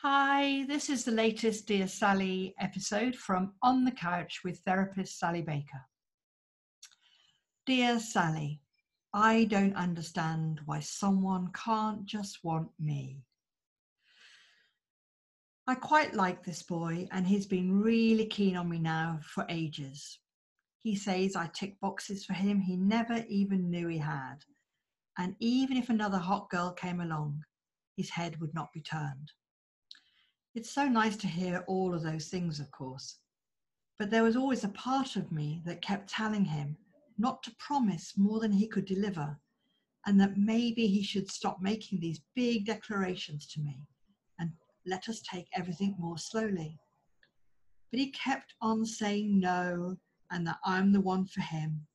Hi, this is the latest Dear Sally episode from On the Couch with therapist Sally Baker. Dear Sally, I don't understand why someone can't just want me. I quite like this boy, and he's been really keen on me now for ages. He says I tick boxes for him he never even knew he had. And even if another hot girl came along, his head would not be turned. It's so nice to hear all of those things, of course. But there was always a part of me that kept telling him not to promise more than he could deliver, and that maybe he should stop making these big declarations to me let us take everything more slowly. But he kept on saying no and that I'm the one for him.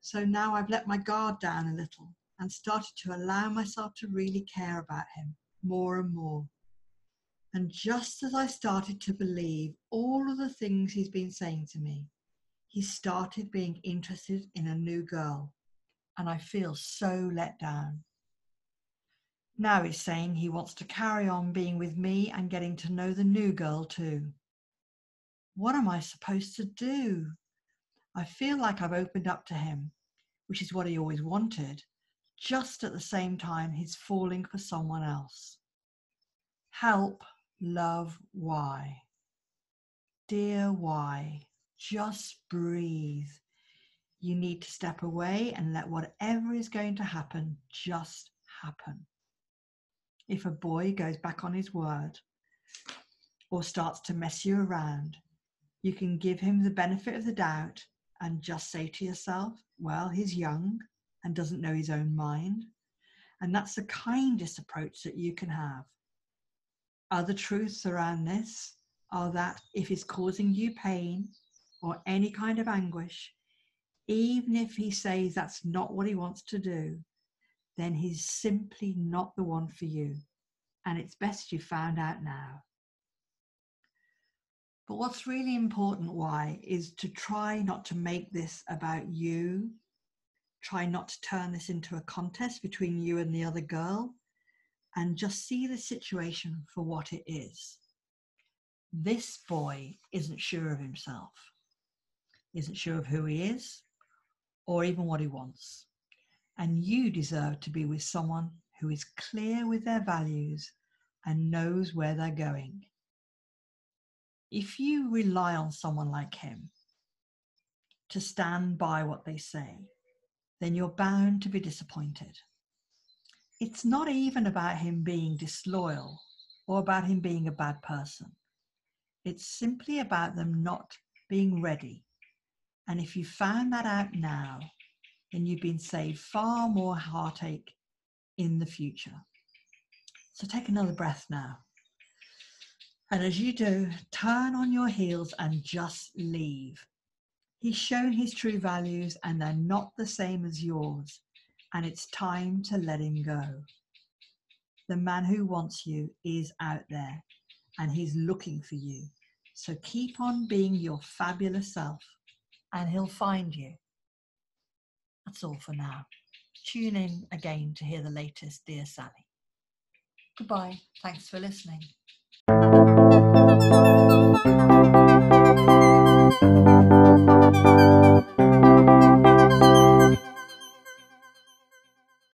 So now I've let my guard down a little and started to allow myself to really care about him more and more. And just as I started to believe all of the things he's been saying to me, he started being interested in a new girl. And I feel so let down. Now he's saying he wants to carry on being with me and getting to know the new girl too. What am I supposed to do? I feel like I've opened up to him, which is what he always wanted, just at the same time he's falling for someone else. Help love why. Dear why, just breathe. You need to step away and let whatever is going to happen just happen. If a boy goes back on his word or starts to mess you around, you can give him the benefit of the doubt and just say to yourself, well, he's young and doesn't know his own mind. And that's the kindest approach that you can have. Other truths around this are that if it's causing you pain or any kind of anguish, even if he says that's not what he wants to do, then he's simply not the one for you. And it's best you found out now. But what's really important, why, is to try not to make this about you. Try not to turn this into a contest between you and the other girl and just see the situation for what it is. This boy isn't sure of himself, isn't sure of who he is, or even what he wants. And you deserve to be with someone who is clear with their values and knows where they're going. If you rely on someone like him to stand by what they say, then you're bound to be disappointed it's not even about him being disloyal or about him being a bad person. It's simply about them not being ready. And if you found that out now, then you've been saved far more heartache in the future. So take another breath now. And as you do, turn on your heels and just leave. He's shown his true values, and they're not the same as yours and it's time to let him go. The man who wants you is out there and he's looking for you. So keep on being your fabulous self and he'll find you. That's all for now. Tune in again to hear the latest Dear Sally. Goodbye. Thanks for listening.